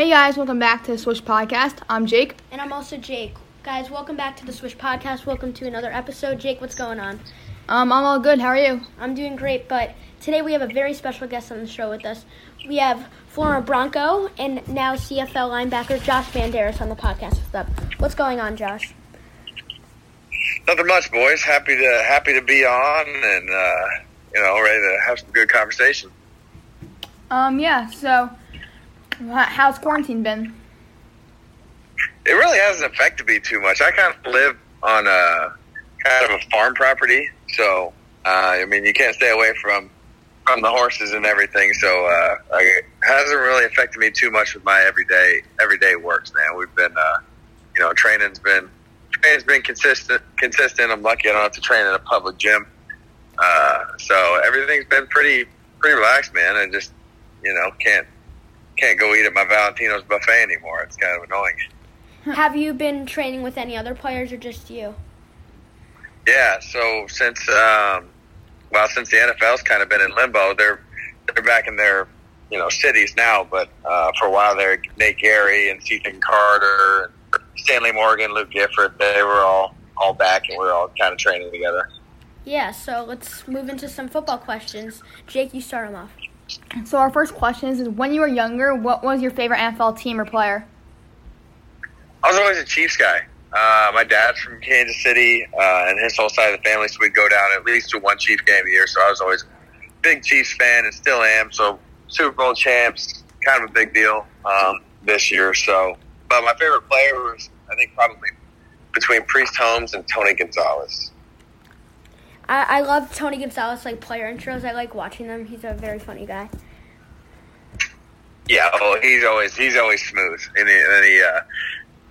Hey guys, welcome back to the Swish Podcast. I'm Jake. And I'm also Jake. Guys, welcome back to the Swish Podcast. Welcome to another episode. Jake, what's going on? Um, I'm all good. How are you? I'm doing great, but today we have a very special guest on the show with us. We have former Bronco and now CFL linebacker Josh Banderas on the podcast with us. What's going on, Josh? Nothing much, boys. Happy to happy to be on, and uh, you know, ready to have some good conversation. Um, yeah. So, h- how's quarantine been? It really hasn't affected me too much. I kind of live on a kind of a farm property, so uh, I mean, you can't stay away from from the horses and everything. So uh, it hasn't really affected me too much with my everyday everyday works. Man, we've been, uh, you know, training's been training's been consistent. Consistent. I'm lucky I don't have to train in a public gym. Uh, so everything's been pretty pretty relaxed, man. I just you know can't can't go eat at my Valentino's buffet anymore. It's kind of annoying. Have you been training with any other players or just you? Yeah. So since um, well, since the NFL's kind of been in limbo, they're they're back in their you know cities now. But uh, for a while there, Nate Gerry and Ethan Carter, and Stanley Morgan, Luke Gifford, they were all all back, and we are all kind of training together. Yeah, so let's move into some football questions. Jake, you start them off. So our first question is: is When you were younger, what was your favorite NFL team or player? I was always a Chiefs guy. Uh, my dad's from Kansas City, uh, and his whole side of the family, so we'd go down at least to one Chiefs game a year. So I was always a big Chiefs fan, and still am. So Super Bowl champs, kind of a big deal um, this year. So, but my favorite player was, I think, probably between Priest Holmes and Tony Gonzalez. I, I love Tony Gonzalez like player intros. I like watching them. He's a very funny guy. Yeah, oh, he's always he's always smooth, and he, and then he uh,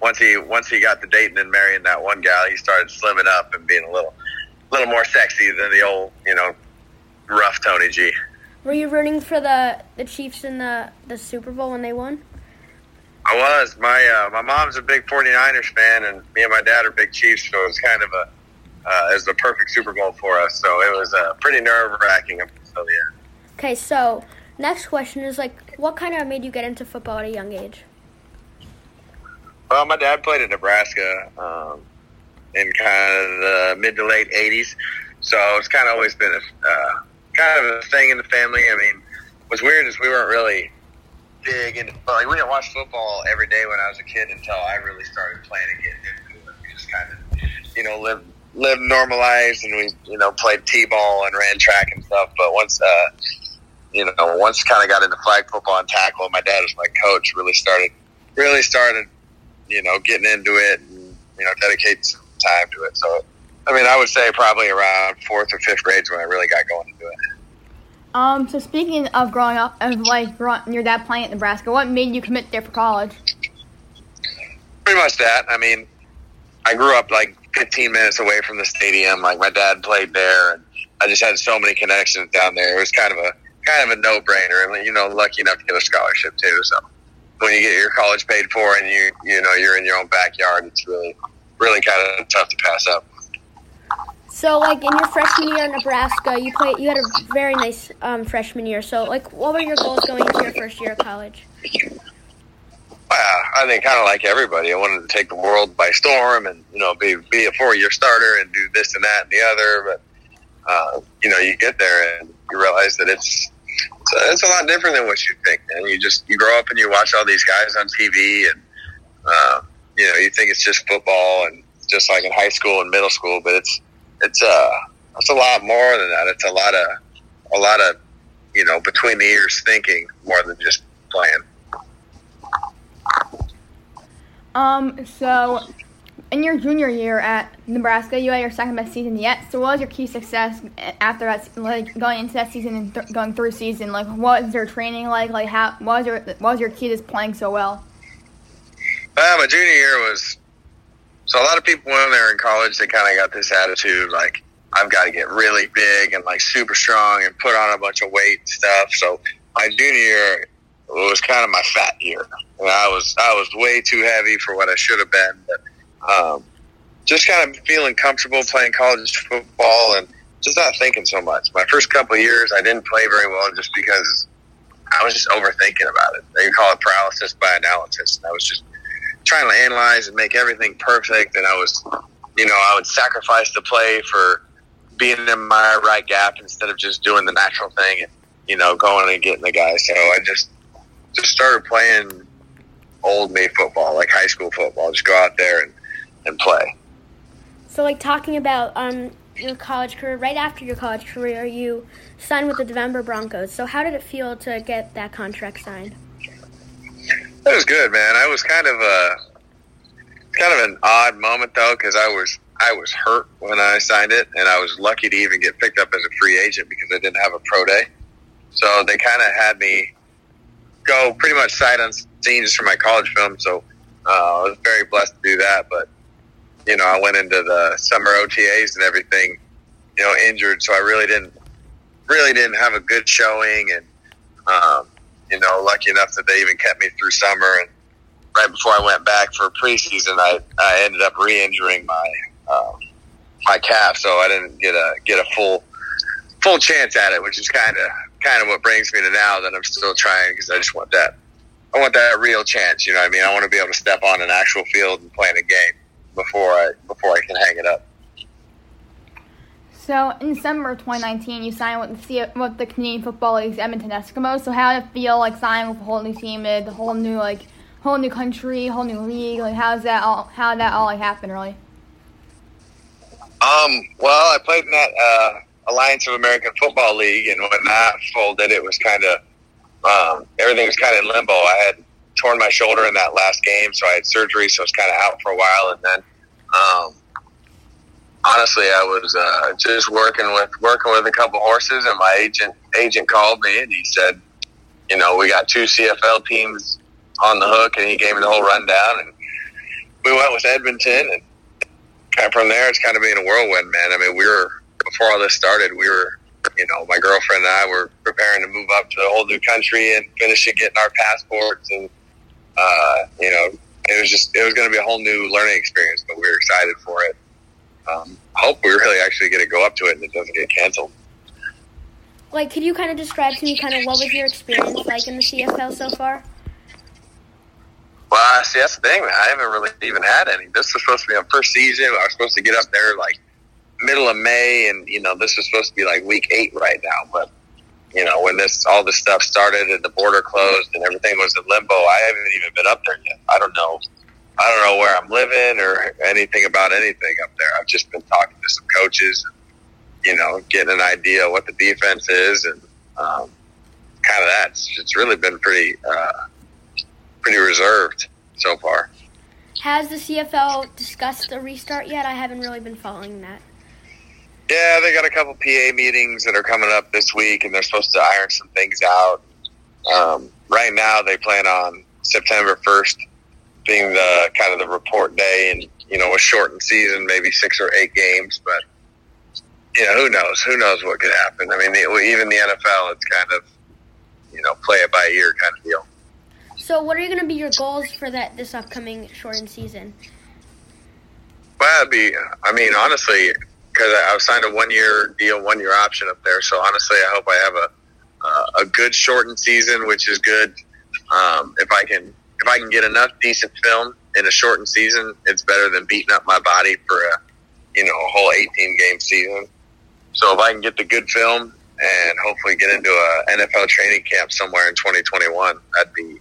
once he once he got the dating and marrying that one gal, he started slimming up and being a little little more sexy than the old you know rough Tony G. Were you rooting for the, the Chiefs in the, the Super Bowl when they won? I was my uh, my mom's a big 49ers fan, and me and my dad are big Chiefs, so it was kind of a uh, it was the perfect Super Bowl for us. So it was uh, pretty nerve wracking. So yeah. Okay, so next question is like, what kind of made you get into football at a young age? Well, my dad played in Nebraska um, in kind of the mid to late '80s, so it's kind of always been a uh, kind of a thing in the family. I mean, what's weird is we weren't really big into like we didn't watch football every day when I was a kid until I really started playing and getting into it. We just kind of, you know, lived lived normal lives and we, you know, played t-ball and ran track and stuff. But once, uh, you know, once kind of got into flag football and tackle, and my dad was my coach. Really started, really started, you know, getting into it and you know, dedicating some time to it. So, I mean, I would say probably around fourth or fifth grades when I really got going into it. Um, so speaking of growing up, and like your dad playing at Nebraska, what made you commit there for college? Pretty much that. I mean, I grew up like 15 minutes away from the stadium. Like my dad played there, and I just had so many connections down there. It was kind of a kind of a no brainer. And you know, lucky enough to get a scholarship too. So when you get your college paid for and you you know you're in your own backyard, it's really really kind of tough to pass up. So, like in your freshman year in Nebraska, you played. You had a very nice um, freshman year. So, like, what were your goals going into your first year of college? Uh, I think kind of like everybody, I wanted to take the world by storm and you know be be a four year starter and do this and that and the other. But uh, you know, you get there and you realize that it's it's a, it's a lot different than what you think. And you just you grow up and you watch all these guys on TV and uh, you know you think it's just football and just like in high school and middle school, but it's it's uh it's a lot more than that. It's a lot of a lot of you know between the ears thinking more than just playing. Um, so in your junior year at Nebraska, you had your second best season yet. So what was your key success after that, like going into that season and th- going through season? Like, what was your training like? Like, how what was your what was your key to playing so well? Uh, my junior year was so a lot of people when they're in college, they kind of got this attitude like I've got to get really big and like super strong and put on a bunch of weight and stuff. So my junior year was kind of my fat year. I was I was way too heavy for what I should have been, but um, just kind of feeling comfortable playing college football and just not thinking so much. My first couple years, I didn't play very well just because I was just overthinking about it. They call it paralysis by analysis. And I was just trying to analyze and make everything perfect. And I was, you know, I would sacrifice the play for being in my right gap instead of just doing the natural thing and, you know, going and getting the guy. So I just, just started playing old me football, like high school football. Just go out there and, and play. So, like talking about um, your college career, right after your college career, you signed with the Denver Broncos. So, how did it feel to get that contract signed? It was good, man. I was kind of a kind of an odd moment though, because I was I was hurt when I signed it, and I was lucky to even get picked up as a free agent because I didn't have a pro day. So they kind of had me go pretty much sight unseen just for my college film. So uh, I was very blessed to do that. But you know, I went into the summer OTAs and everything, you know, injured. So I really didn't really didn't have a good showing, and um, you know, lucky enough that they even kept me through summer. And right before I went back for preseason, I I ended up re-injuring my um, my calf, so I didn't get a get a full full chance at it, which is kind of kind of what brings me to now that I'm still trying because I just want that I want that real chance. You know what I mean? I want to be able to step on an actual field and play in a game before I before I can hang it up. So in December 2019, you signed with the with the Canadian Football League's Edmonton Eskimos. So how did it feel like signing with a whole new team, the whole new like whole new country, whole new league? Like how's that all? How did that all like happen really? Um. Well, I played in that uh, Alliance of American Football League, and when that folded, it was kind of um, everything was kind of in limbo. I had torn my shoulder in that last game, so I had surgery, so I was kind of out for a while, and then. Um, honestly, I was uh, just working with working with a couple horses, and my agent agent called me and he said, you know, we got two CFL teams on the hook, and he gave me the whole rundown, and we went with Edmonton, and kind from there, it's kind of been a whirlwind, man. I mean, we were before all this started, we were. You know, my girlfriend and I were preparing to move up to a whole new country and finishing getting our passports, and uh, you know, it was just it was going to be a whole new learning experience, but we were excited for it um, hope we really actually get to go up to it and it doesn't get canceled. Like, could you kind of describe to me kind of what was your experience like in the CFL so far? Well, see, that's the thing, man. I haven't really even had any. This was supposed to be my first season. I was supposed to get up there like middle of May, and you know, this was supposed to be like week eight right now. But you know, when this all this stuff started and the border closed and everything was in limbo, I haven't even been up there yet. I don't know I don't know where I'm living or anything about anything up there. I've just been talking to some coaches, you know, getting an idea of what the defense is, and um, kind of that. It's, really been pretty, uh, pretty reserved so far. Has the CFL discussed the restart yet? I haven't really been following that. Yeah, they got a couple PA meetings that are coming up this week, and they're supposed to iron some things out. Um, right now, they plan on September 1st being the kind of the report day and you know a shortened season, maybe six or eight games, but you know who knows? Who knows what could happen? I mean, the, even the NFL, it's kind of you know play it by ear kind of deal. So, what are you going to be your goals for that this upcoming shortened season? Well, it'd be. I mean, honestly, because I, have signed a one-year deal, one-year option up there. So honestly, I hope I have a uh, a good shortened season, which is good. Um, if I can if I can get enough decent film in a shortened season, it's better than beating up my body for a you know a whole 18 game season. So if I can get the good film and hopefully get into a NFL training camp somewhere in 2021, that'd be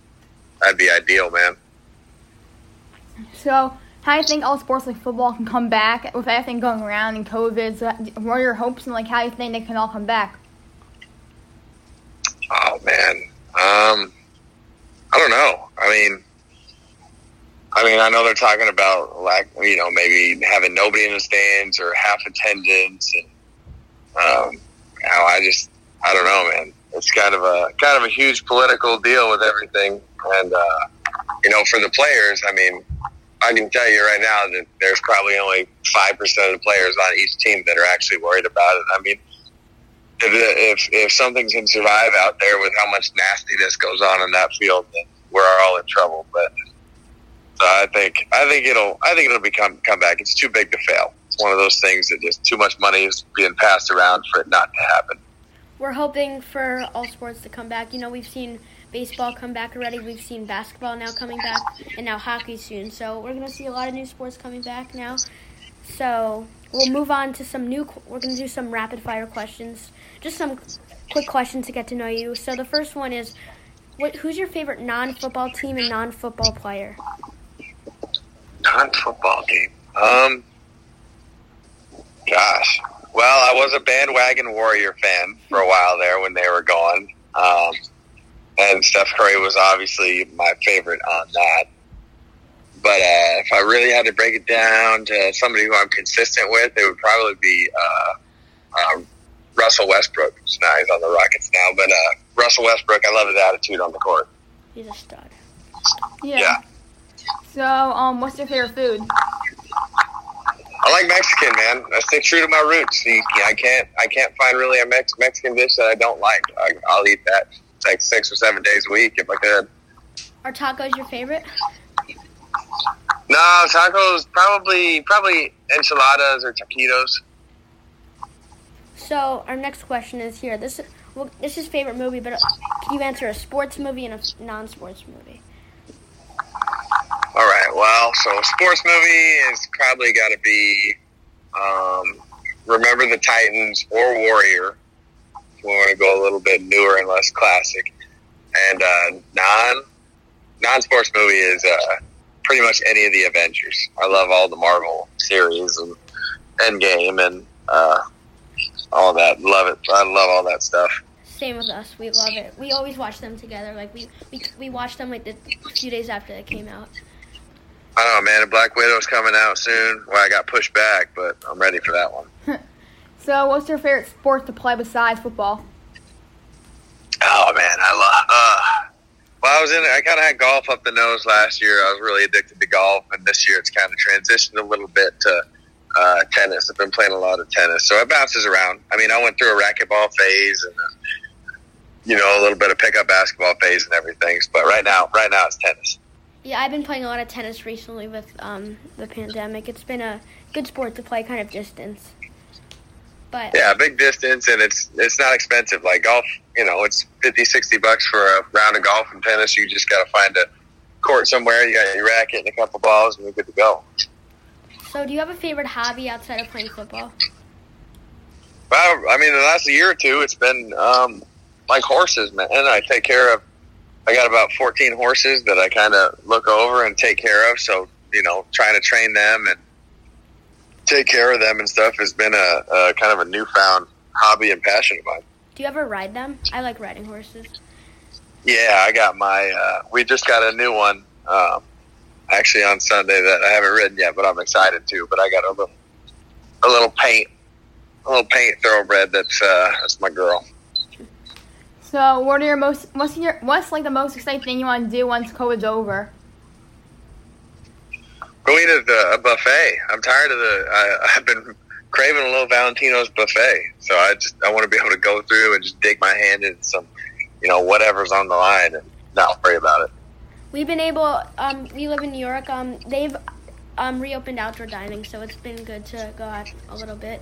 that'd be ideal, man. So, how you think all sports like football can come back with everything going around and COVID? So what are your hopes and like how you think they can all come back? Oh man, um, I don't know. I mean, I mean, I know they're talking about like you know maybe having nobody in the stands or half attendance, and um, you know, I just I don't know, man. It's kind of a kind of a huge political deal with everything, and uh, you know, for the players, I mean, I can tell you right now that there's probably only five percent of the players on each team that are actually worried about it. I mean, if, if if something can survive out there with how much nastiness goes on in that field, then we're all in trouble. But so I think I think it'll I think it'll become come back. It's too big to fail. It's one of those things that just too much money is being passed around for it not to happen. we're hoping for all sports to come back. You know, we've seen baseball come back already. We've seen basketball now coming back, and now hockey soon. So we're gonna see a lot of new sports coming back now. So we'll move on to some new. We're gonna do some rapid fire questions. Just some quick questions to get to know you. So the first one is, what, who's your favorite non-football team and non-football player? Non-football team. Um, gosh. Well, I was a bandwagon Warrior fan for a while there when they were gone. Um, and Steph Curry was obviously my favorite on that. But uh, if I really had to break it down to somebody who I'm consistent with, it would probably be uh, uh, Russell Westbrook. Now he's on the Rockets now, but uh, Russell Westbrook, I love his attitude on the court. He's a stud. Yeah. Yeah. So, um, what's your favorite food? I like Mexican, man. I stick true to my roots. I can't, I can't find really a Mex- Mexican dish that I don't like. I, I'll eat that like six or seven days a week if I could. Are tacos your favorite? No, tacos probably, probably enchiladas or taquitos. So our next question is here. This well, this is favorite movie, but uh, can you answer a sports movie and a non-sports movie? All right. Well, so sports movie is probably got to be um, Remember the Titans or Warrior. We want to go a little bit newer and less classic. And uh, non non sports movie is uh, pretty much any of the Avengers. I love all the Marvel series and Endgame and uh, all that. Love it. I love all that stuff. Same with us. We love it. We always watch them together. Like we we, we watched them like the a few days after they came out. I don't know, man. Black Widow's coming out soon. Well, I got pushed back, but I'm ready for that one. So, what's your favorite sport to play besides football? Oh man, I love. Uh, well, I was in. I kind of had golf up the nose last year. I was really addicted to golf, and this year it's kind of transitioned a little bit to uh, tennis. I've been playing a lot of tennis, so it bounces around. I mean, I went through a racquetball phase and uh, you know a little bit of pickup basketball phase and everything. But right now, right now it's tennis. Yeah, I've been playing a lot of tennis recently with um, the pandemic. It's been a good sport to play, kind of distance. But Yeah, big distance, and it's it's not expensive. Like golf, you know, it's 50, 60 bucks for a round of golf and tennis. You just got to find a court somewhere. You got your racket and a couple balls, and you're good to go. so, do you have a favorite hobby outside of playing football? Well, I mean, the last year or two, it's been um, like horses, man. And I take care of. I got about fourteen horses that I kind of look over and take care of. So you know, trying to train them and take care of them and stuff has been a, a kind of a newfound hobby and passion of mine. Do you ever ride them? I like riding horses. Yeah, I got my. Uh, we just got a new one, um, actually on Sunday that I haven't ridden yet, but I'm excited to. But I got a little, a little paint, a little paint thoroughbred. That's uh, that's my girl. So, what are your most what's your what's like the most exciting thing you want to do once COVID's over? To the a buffet. I'm tired of the. I, I've been craving a little Valentino's buffet, so I just I want to be able to go through and just dig my hand in some, you know, whatever's on the line and not worry about it. We've been able. Um, we live in New York. Um, they've um, reopened outdoor dining, so it's been good to go out a little bit.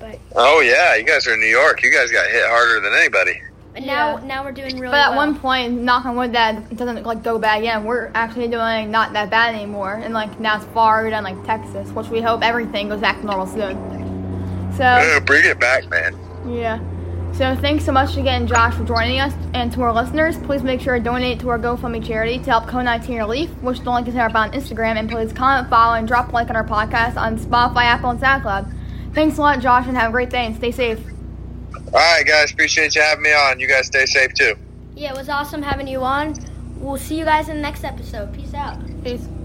But Oh yeah, you guys are in New York. You guys got hit harder than anybody. And now Yeah. now we're doing really But at well. one point, knock on wood, that doesn't like go bad again. We're actually doing not that bad anymore, and like now it's Florida and like Texas, which we hope everything goes back to normal soon. So Uh, bring it back, man. yeah. So thanks so much again, Josh, for joining us, and to our listeners, please make sure to donate to our GoFundMe charity to help COVID-19 relief, which the link is up on Instagram, and please comment, follow, and drop a like on our podcast on Spotify, Apple, and SoundCloud. Thanks a lot, Josh, and have a great day and stay safe. All right, guys. Appreciate you having me on. You guys stay safe too. yeah, it was awesome having you on. We'll see you guys in the next episode. Peace out. Peace.